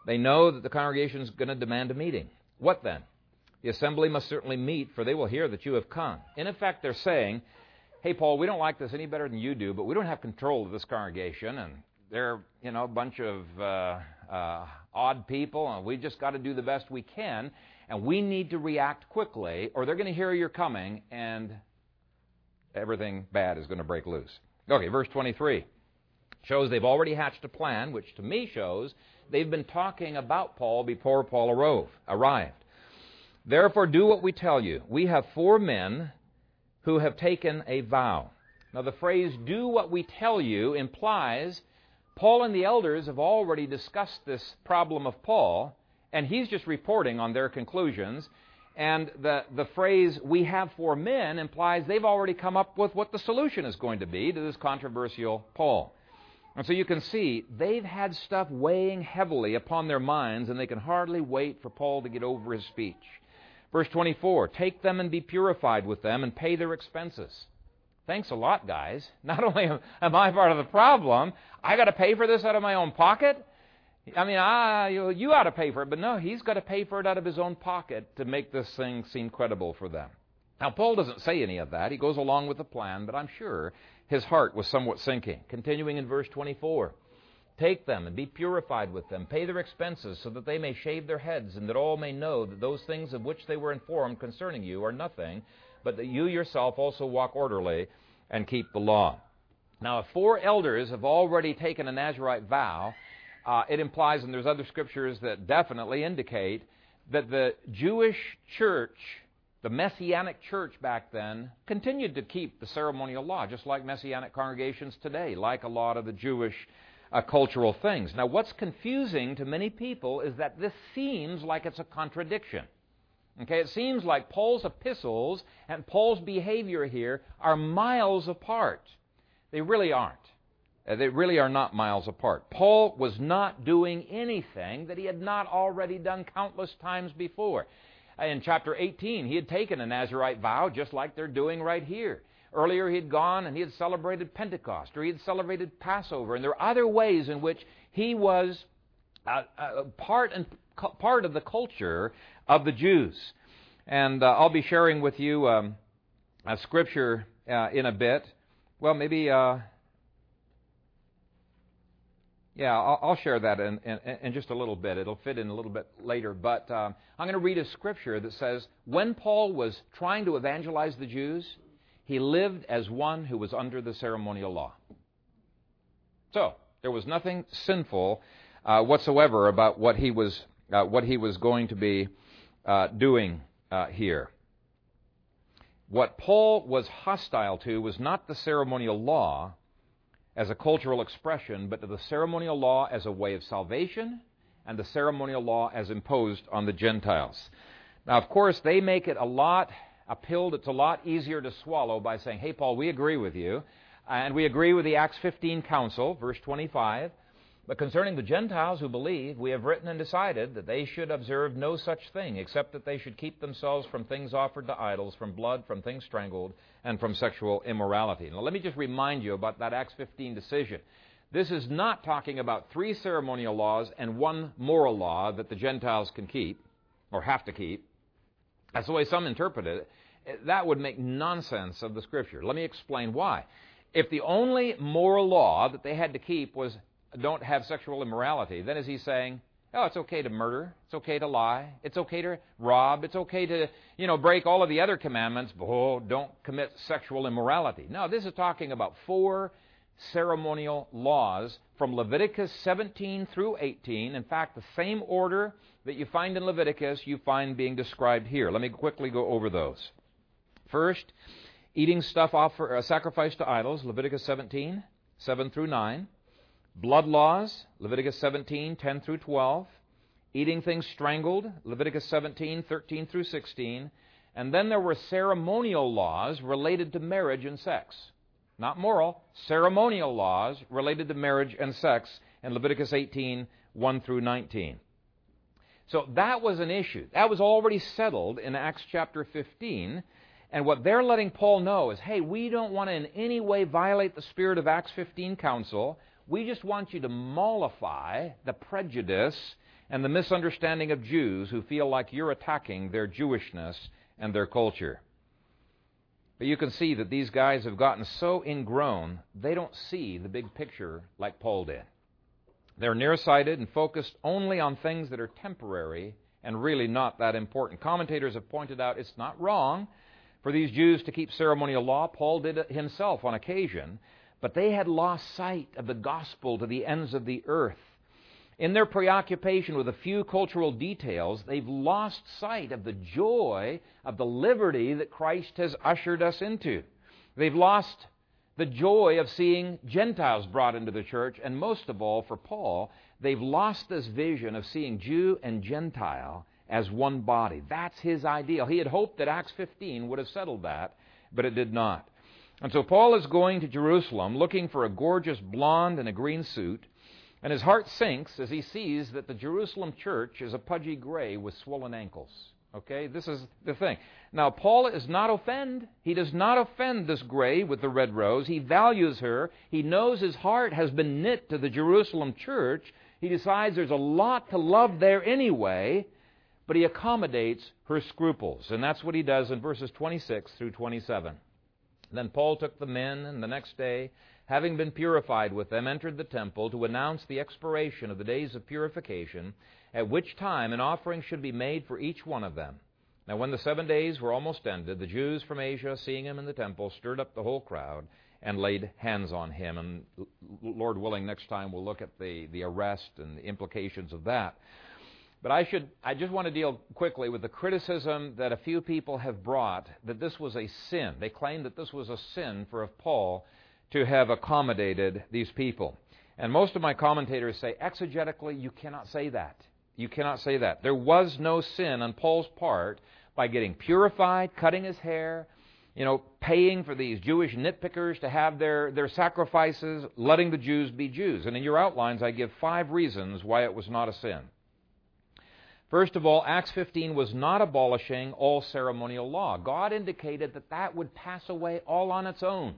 they know that the congregation is going to demand a meeting. What then? The assembly must certainly meet, for they will hear that you have come. In effect, they're saying, hey, Paul, we don't like this any better than you do, but we don't have control of this congregation, and they're, you know, a bunch of uh, uh, odd people, and we just got to do the best we can, and we need to react quickly, or they're going to hear you're coming, and everything bad is going to break loose. Okay, verse 23 shows they've already hatched a plan, which to me shows they've been talking about Paul before Paul arrived. Therefore, do what we tell you. We have four men who have taken a vow. Now, the phrase, do what we tell you, implies Paul and the elders have already discussed this problem of Paul, and he's just reporting on their conclusions. And the, the phrase, we have four men, implies they've already come up with what the solution is going to be to this controversial Paul. And so you can see they've had stuff weighing heavily upon their minds, and they can hardly wait for Paul to get over his speech. Verse 24 Take them and be purified with them and pay their expenses. Thanks a lot, guys. Not only am I part of the problem, I got to pay for this out of my own pocket. I mean, you, you ought to pay for it, but no, he's got to pay for it out of his own pocket to make this thing seem credible for them. Now, Paul doesn't say any of that. He goes along with the plan, but I'm sure his heart was somewhat sinking. Continuing in verse 24 Take them and be purified with them. Pay their expenses so that they may shave their heads, and that all may know that those things of which they were informed concerning you are nothing, but that you yourself also walk orderly and keep the law. Now, if four elders have already taken a Nazarite vow, uh, it implies, and there's other scriptures that definitely indicate, that the Jewish church, the Messianic church back then, continued to keep the ceremonial law, just like Messianic congregations today, like a lot of the Jewish uh, cultural things. Now, what's confusing to many people is that this seems like it's a contradiction. Okay, it seems like Paul's epistles and Paul's behavior here are miles apart. They really aren't. Uh, they really are not miles apart. Paul was not doing anything that he had not already done countless times before. Uh, in chapter 18, he had taken a Nazarite vow just like they're doing right here. Earlier, he had gone and he had celebrated Pentecost or he had celebrated Passover. And there are other ways in which he was uh, uh, part, and, part of the culture of the Jews. And uh, I'll be sharing with you um, a scripture in a bit. Well, maybe yeah, I'll, I'll share that in, in, in, just a little bit. It'll fit in a little bit later. But um, I'm going to read a scripture that says when Paul was trying to evangelize the Jews, he lived as one who was under the ceremonial law. So there was nothing sinful uh, whatsoever about what he was uh, what he was going to be uh, doing uh, here. What Paul was hostile to was not the ceremonial law, as a cultural expression, but to the ceremonial law as a way of salvation and the ceremonial law as imposed on the Gentiles. Now, of course, they make it a lot, a pill that's a lot easier to swallow by saying, hey, Paul, we agree with you. And we agree with the Acts 15 council, verse 25. But concerning the Gentiles who believe, we have written and decided that they should observe no such thing, except that they should keep themselves from things offered to idols, from blood, from things strangled, and from sexual immorality. Now, let me just remind you about that Acts 15 decision. This is not talking about three ceremonial laws and one moral law that the Gentiles can keep, or have to keep. That's the way some interpret it. That would make nonsense of the Scripture. Let me explain why. If the only moral law that they had to keep was don't have sexual immorality, then is he saying, oh, it's okay to murder, it's okay to lie, it's okay to rob, it's okay to, you know, break all of the other commandments, but oh, don't commit sexual immorality. No, this is talking about four ceremonial laws from Leviticus 17 through 18. In fact, the same order that you find in Leviticus, you find being described here. Let me quickly go over those. First, eating stuff offer, uh, sacrificed to idols, Leviticus 17, 7 through 9. Blood laws, Leviticus 17, 10 through 12. Eating things strangled, Leviticus 17, 13 through 16. And then there were ceremonial laws related to marriage and sex. Not moral, ceremonial laws related to marriage and sex in Leviticus 18, 1 through 19. So that was an issue. That was already settled in Acts chapter 15. And what they're letting Paul know is hey, we don't want to in any way violate the spirit of Acts 15 council. We just want you to mollify the prejudice and the misunderstanding of Jews who feel like you're attacking their Jewishness and their culture. But you can see that these guys have gotten so ingrown, they don't see the big picture like Paul did. They're nearsighted and focused only on things that are temporary and really not that important. Commentators have pointed out it's not wrong for these Jews to keep ceremonial law. Paul did it himself on occasion. But they had lost sight of the gospel to the ends of the earth. In their preoccupation with a few cultural details, they've lost sight of the joy of the liberty that Christ has ushered us into. They've lost the joy of seeing Gentiles brought into the church, and most of all, for Paul, they've lost this vision of seeing Jew and Gentile as one body. That's his ideal. He had hoped that Acts 15 would have settled that, but it did not. And so Paul is going to Jerusalem looking for a gorgeous blonde in a green suit, and his heart sinks as he sees that the Jerusalem church is a pudgy gray with swollen ankles. Okay, this is the thing. Now, Paul is not offend. He does not offend this gray with the red rose. He values her. He knows his heart has been knit to the Jerusalem church. He decides there's a lot to love there anyway, but he accommodates her scruples. And that's what he does in verses 26 through 27. Then Paul took the men, and the next day, having been purified with them, entered the temple to announce the expiration of the days of purification, at which time an offering should be made for each one of them. Now, when the seven days were almost ended, the Jews from Asia, seeing him in the temple, stirred up the whole crowd and laid hands on him. And Lord willing, next time we'll look at the, the arrest and the implications of that. But I should I just want to deal quickly with the criticism that a few people have brought that this was a sin. They claim that this was a sin for Paul to have accommodated these people. And most of my commentators say exegetically you cannot say that. You cannot say that. There was no sin on Paul's part by getting purified, cutting his hair, you know, paying for these Jewish nitpickers to have their, their sacrifices, letting the Jews be Jews. And in your outlines, I give five reasons why it was not a sin. First of all, Acts 15 was not abolishing all ceremonial law. God indicated that that would pass away all on its own.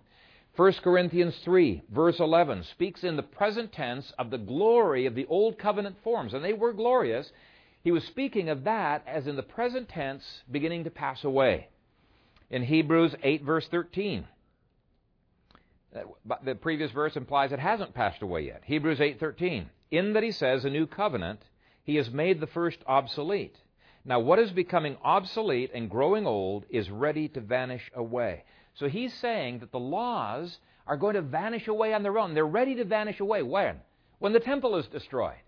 1 Corinthians 3, verse 11, speaks in the present tense of the glory of the Old Covenant forms, and they were glorious. He was speaking of that as in the present tense beginning to pass away in Hebrews 8, verse 13. The previous verse implies it hasn't passed away yet. Hebrews 8:13. In that he says a new covenant, he has made the first obsolete. Now what is becoming obsolete and growing old is ready to vanish away. So he's saying that the laws are going to vanish away on their own. They're ready to vanish away when? When the temple is destroyed.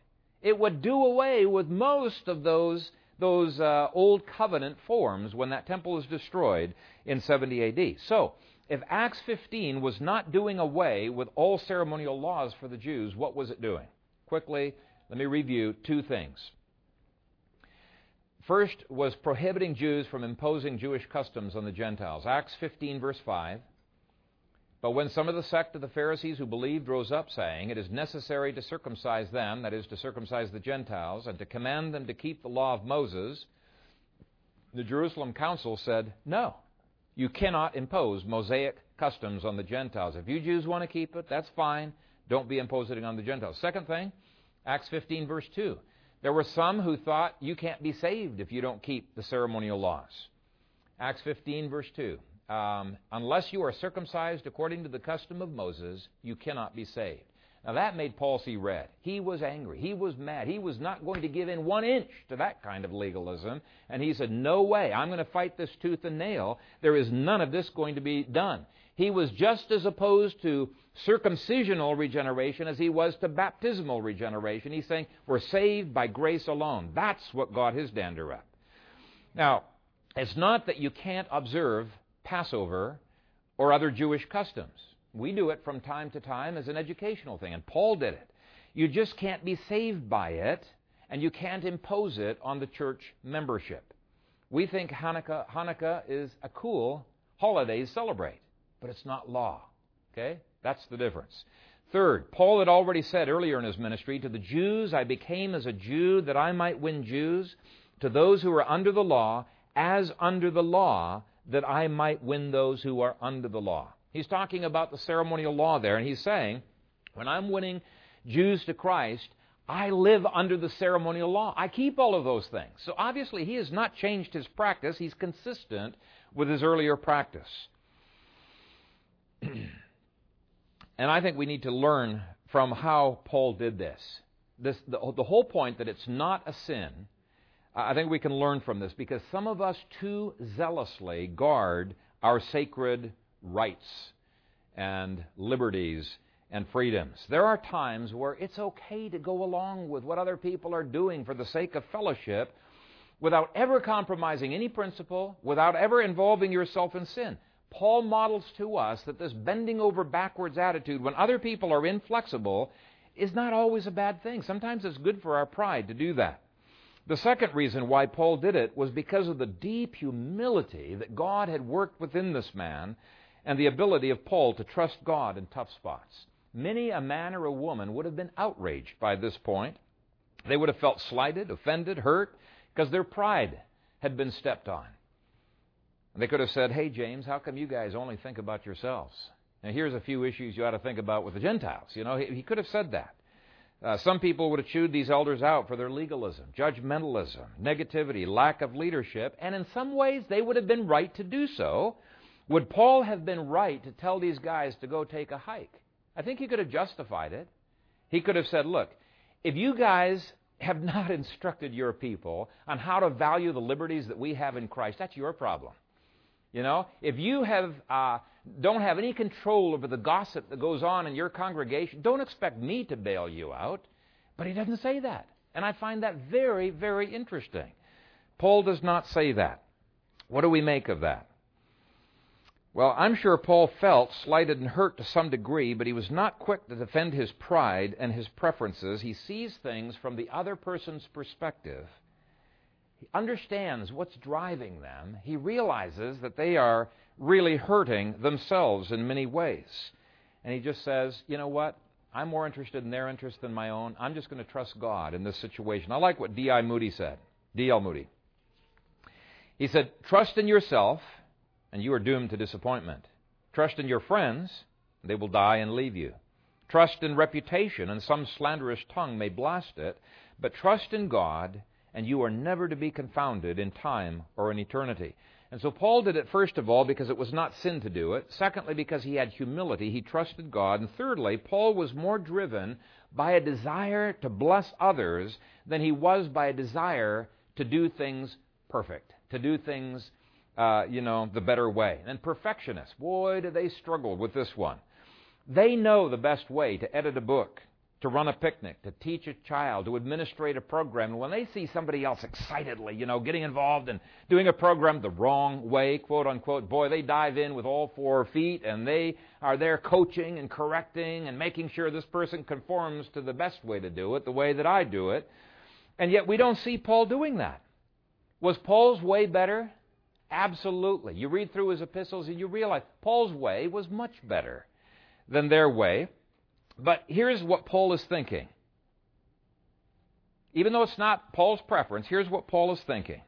It would do away with most of those those uh, old covenant forms when that temple is destroyed in 70 AD. So, if Acts 15 was not doing away with all ceremonial laws for the Jews, what was it doing? Quickly, let me review two things. First was prohibiting Jews from imposing Jewish customs on the Gentiles. Acts 15, verse 5. But when some of the sect of the Pharisees who believed rose up, saying, It is necessary to circumcise them, that is, to circumcise the Gentiles, and to command them to keep the law of Moses, the Jerusalem council said, No, you cannot impose Mosaic customs on the Gentiles. If you Jews want to keep it, that's fine. Don't be imposing it on the Gentiles. Second thing, Acts 15, verse 2. There were some who thought you can't be saved if you don't keep the ceremonial laws. Acts 15, verse 2 um, unless you are circumcised according to the custom of Moses, you cannot be saved. Now that made Paul see red. He was angry. He was mad. He was not going to give in one inch to that kind of legalism. And he said, No way. I'm going to fight this tooth and nail. There is none of this going to be done. He was just as opposed to circumcisional regeneration as he was to baptismal regeneration. He's saying, We're saved by grace alone. That's what got his dander up. Now, it's not that you can't observe Passover or other Jewish customs. We do it from time to time as an educational thing, and Paul did it. You just can't be saved by it, and you can't impose it on the church membership. We think Hanukkah, Hanukkah is a cool holiday to celebrate, but it's not law. Okay? That's the difference. Third, Paul had already said earlier in his ministry, To the Jews I became as a Jew that I might win Jews. To those who are under the law, as under the law, that I might win those who are under the law. He's talking about the ceremonial law there, and he's saying, when I'm winning Jews to Christ, I live under the ceremonial law. I keep all of those things. So obviously, he has not changed his practice. He's consistent with his earlier practice. And I think we need to learn from how Paul did this. this the, the whole point that it's not a sin I think we can learn from this because some of us too zealously guard our sacred rights and liberties and freedoms. There are times where it's okay to go along with what other people are doing for the sake of fellowship without ever compromising any principle, without ever involving yourself in sin. Paul models to us that this bending over backwards attitude when other people are inflexible is not always a bad thing. Sometimes it's good for our pride to do that. The second reason why Paul did it was because of the deep humility that God had worked within this man and the ability of Paul to trust God in tough spots. Many a man or a woman would have been outraged by this point. They would have felt slighted, offended, hurt, because their pride had been stepped on. And they could have said, Hey, James, how come you guys only think about yourselves? Now, here's a few issues you ought to think about with the Gentiles. You know, he, he could have said that. Uh, some people would have chewed these elders out for their legalism, judgmentalism, negativity, lack of leadership, and in some ways they would have been right to do so. Would Paul have been right to tell these guys to go take a hike? I think he could have justified it. He could have said, Look, if you guys have not instructed your people on how to value the liberties that we have in Christ, that's your problem. You know, if you have uh, don't have any control over the gossip that goes on in your congregation, don't expect me to bail you out. But he doesn't say that. And I find that very, very interesting. Paul does not say that. What do we make of that? Well, I'm sure Paul felt slighted and hurt to some degree, but he was not quick to defend his pride and his preferences. He sees things from the other person's perspective. He understands what's driving them. He realizes that they are really hurting themselves in many ways. And he just says, you know what? I'm more interested in their interest than my own. I'm just going to trust God in this situation. I like what D.I. Moody said. D.L. Moody. He said, Trust in yourself, and you are doomed to disappointment. Trust in your friends, they will die and leave you. Trust in reputation, and some slanderous tongue may blast it. But trust in God, and you are never to be confounded in time or in eternity. And so Paul did it, first of all, because it was not sin to do it. Secondly, because he had humility. He trusted God. And thirdly, Paul was more driven by a desire to bless others than he was by a desire to do things perfect, to do things, uh, you know, the better way. And perfectionists, boy, do they struggle with this one. They know the best way to edit a book to run a picnic, to teach a child, to administrate a program. And when they see somebody else excitedly, you know, getting involved and doing a program the wrong way, quote unquote, boy, they dive in with all four feet and they are there coaching and correcting and making sure this person conforms to the best way to do it, the way that I do it. And yet we don't see Paul doing that. Was Paul's way better? Absolutely. You read through his epistles and you realize Paul's way was much better than their way. But here's what Paul is thinking. Even though it's not Paul's preference, here's what Paul is thinking.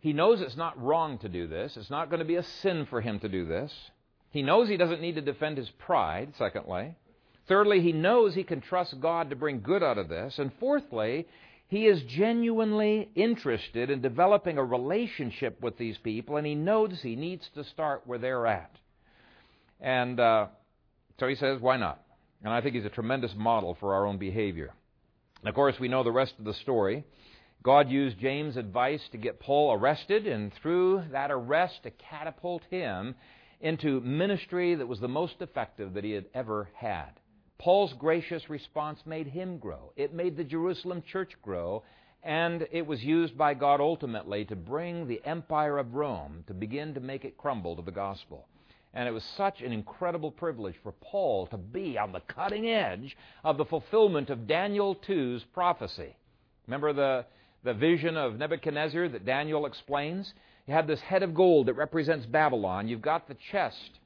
He knows it's not wrong to do this. It's not going to be a sin for him to do this. He knows he doesn't need to defend his pride, secondly. Thirdly, he knows he can trust God to bring good out of this. And fourthly, he is genuinely interested in developing a relationship with these people, and he knows he needs to start where they're at. And uh, so he says, why not? And I think he's a tremendous model for our own behavior. And of course, we know the rest of the story. God used James' advice to get Paul arrested, and through that arrest, to catapult him into ministry that was the most effective that he had ever had. Paul's gracious response made him grow. It made the Jerusalem church grow, and it was used by God ultimately to bring the empire of Rome to begin to make it crumble to the gospel. And it was such an incredible privilege for Paul to be on the cutting edge of the fulfillment of Daniel 2's prophecy. Remember the, the vision of Nebuchadnezzar that Daniel explains? You have this head of gold that represents Babylon. You've got the chest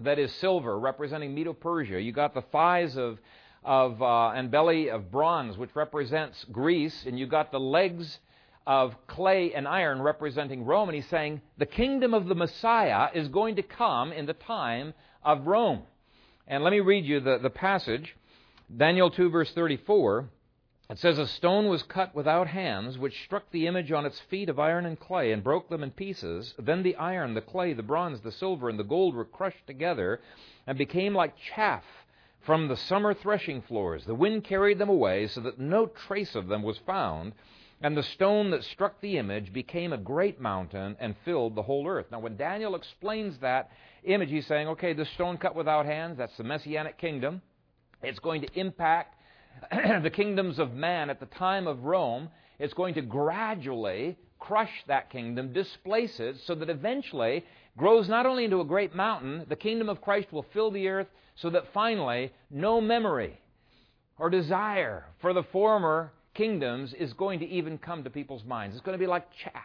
that is silver, representing Medo Persia. You've got the thighs of, of uh, and belly of bronze, which represents Greece. And you've got the legs of clay and iron representing Rome, and he's saying the kingdom of the Messiah is going to come in the time of Rome. And let me read you the, the passage. Daniel 2, verse 34. It says, A stone was cut without hands, which struck the image on its feet of iron and clay, and broke them in pieces. Then the iron, the clay, the bronze, the silver, and the gold were crushed together, and became like chaff from the summer threshing floors. The wind carried them away, so that no trace of them was found. And the stone that struck the image became a great mountain and filled the whole earth. Now, when Daniel explains that image, he's saying, okay, the stone cut without hands, that's the Messianic kingdom. It's going to impact the kingdoms of man at the time of Rome. It's going to gradually crush that kingdom, displace it, so that eventually grows not only into a great mountain, the kingdom of Christ will fill the earth, so that finally no memory or desire for the former kingdoms is going to even come to people's minds. It's going to be like chaff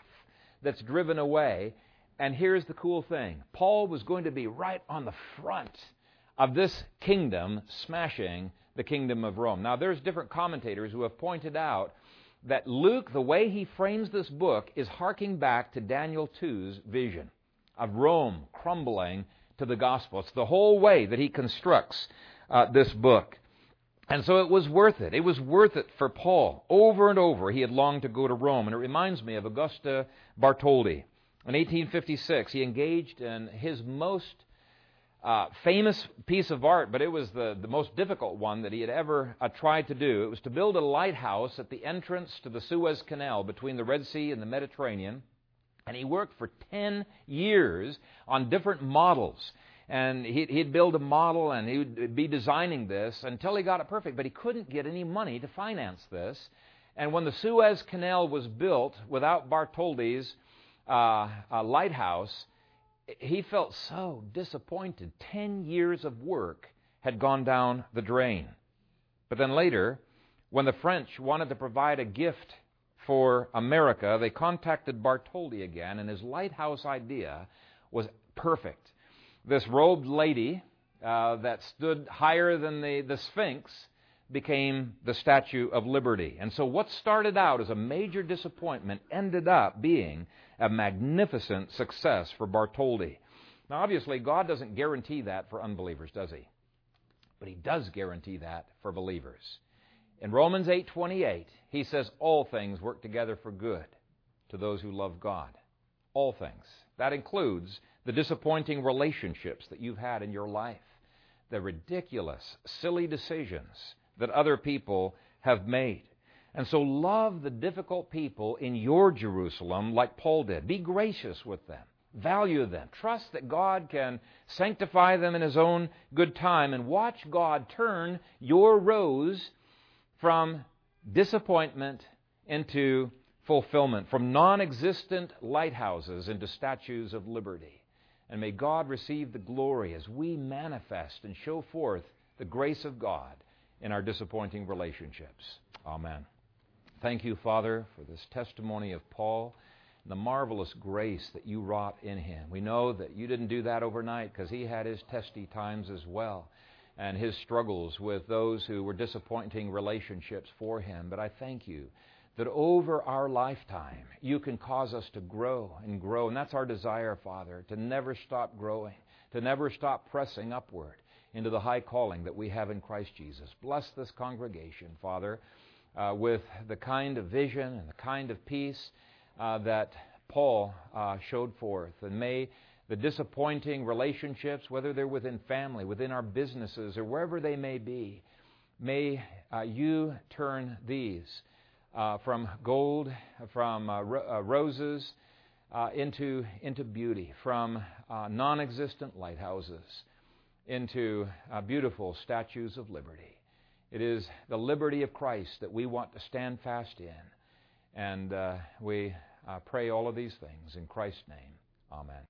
that's driven away. And here's the cool thing Paul was going to be right on the front of this kingdom smashing the kingdom of Rome. Now, there's different commentators who have pointed out that Luke, the way he frames this book, is harking back to Daniel 2's vision of Rome crumbling to the gospel. It's the whole way that he constructs uh, this book. And so it was worth it. It was worth it for Paul. Over and over, he had longed to go to Rome. And it reminds me of Augusta Bartholdi. In 1856, he engaged in his most uh, famous piece of art, but it was the, the most difficult one that he had ever uh, tried to do. It was to build a lighthouse at the entrance to the Suez Canal between the Red Sea and the Mediterranean. And he worked for 10 years on different models. And he'd, he'd build a model and he would be designing this until he got it perfect. But he couldn't get any money to finance this. And when the Suez Canal was built without Bartholdi's uh, uh, lighthouse, he felt so disappointed. Ten years of work had gone down the drain. But then later, when the French wanted to provide a gift for America, they contacted Bartholdi again, and his lighthouse idea was perfect. This robed lady uh, that stood higher than the, the Sphinx became the Statue of Liberty. And so, what started out as a major disappointment ended up being a magnificent success for Bartholdi. Now, obviously, God doesn't guarantee that for unbelievers, does He? But He does guarantee that for believers. In Romans 8:28, he says all things work together for good to those who love God. All things. That includes the disappointing relationships that you've had in your life, the ridiculous, silly decisions that other people have made. And so love the difficult people in your Jerusalem like Paul did. Be gracious with them. Value them. Trust that God can sanctify them in His own good time and watch God turn your rose from disappointment into fulfillment, from non existent lighthouses into statues of liberty. And may God receive the glory as we manifest and show forth the grace of God in our disappointing relationships. Amen. Thank you, Father, for this testimony of Paul and the marvelous grace that you wrought in him. We know that you didn't do that overnight because he had his testy times as well and his struggles with those who were disappointing relationships for him. But I thank you that over our lifetime, you can cause us to grow and grow. And that's our desire, Father, to never stop growing, to never stop pressing upward into the high calling that we have in Christ Jesus. Bless this congregation, Father, uh, with the kind of vision and the kind of peace uh, that Paul uh, showed forth. And may the disappointing relationships, whether they're within family, within our businesses, or wherever they may be, may uh, you turn these uh, from gold, from uh, uh, roses, uh, into, into beauty, from uh, non existent lighthouses into beautiful statues of liberty. It is the liberty of Christ that we want to stand fast in. And we pray all of these things in Christ's name. Amen.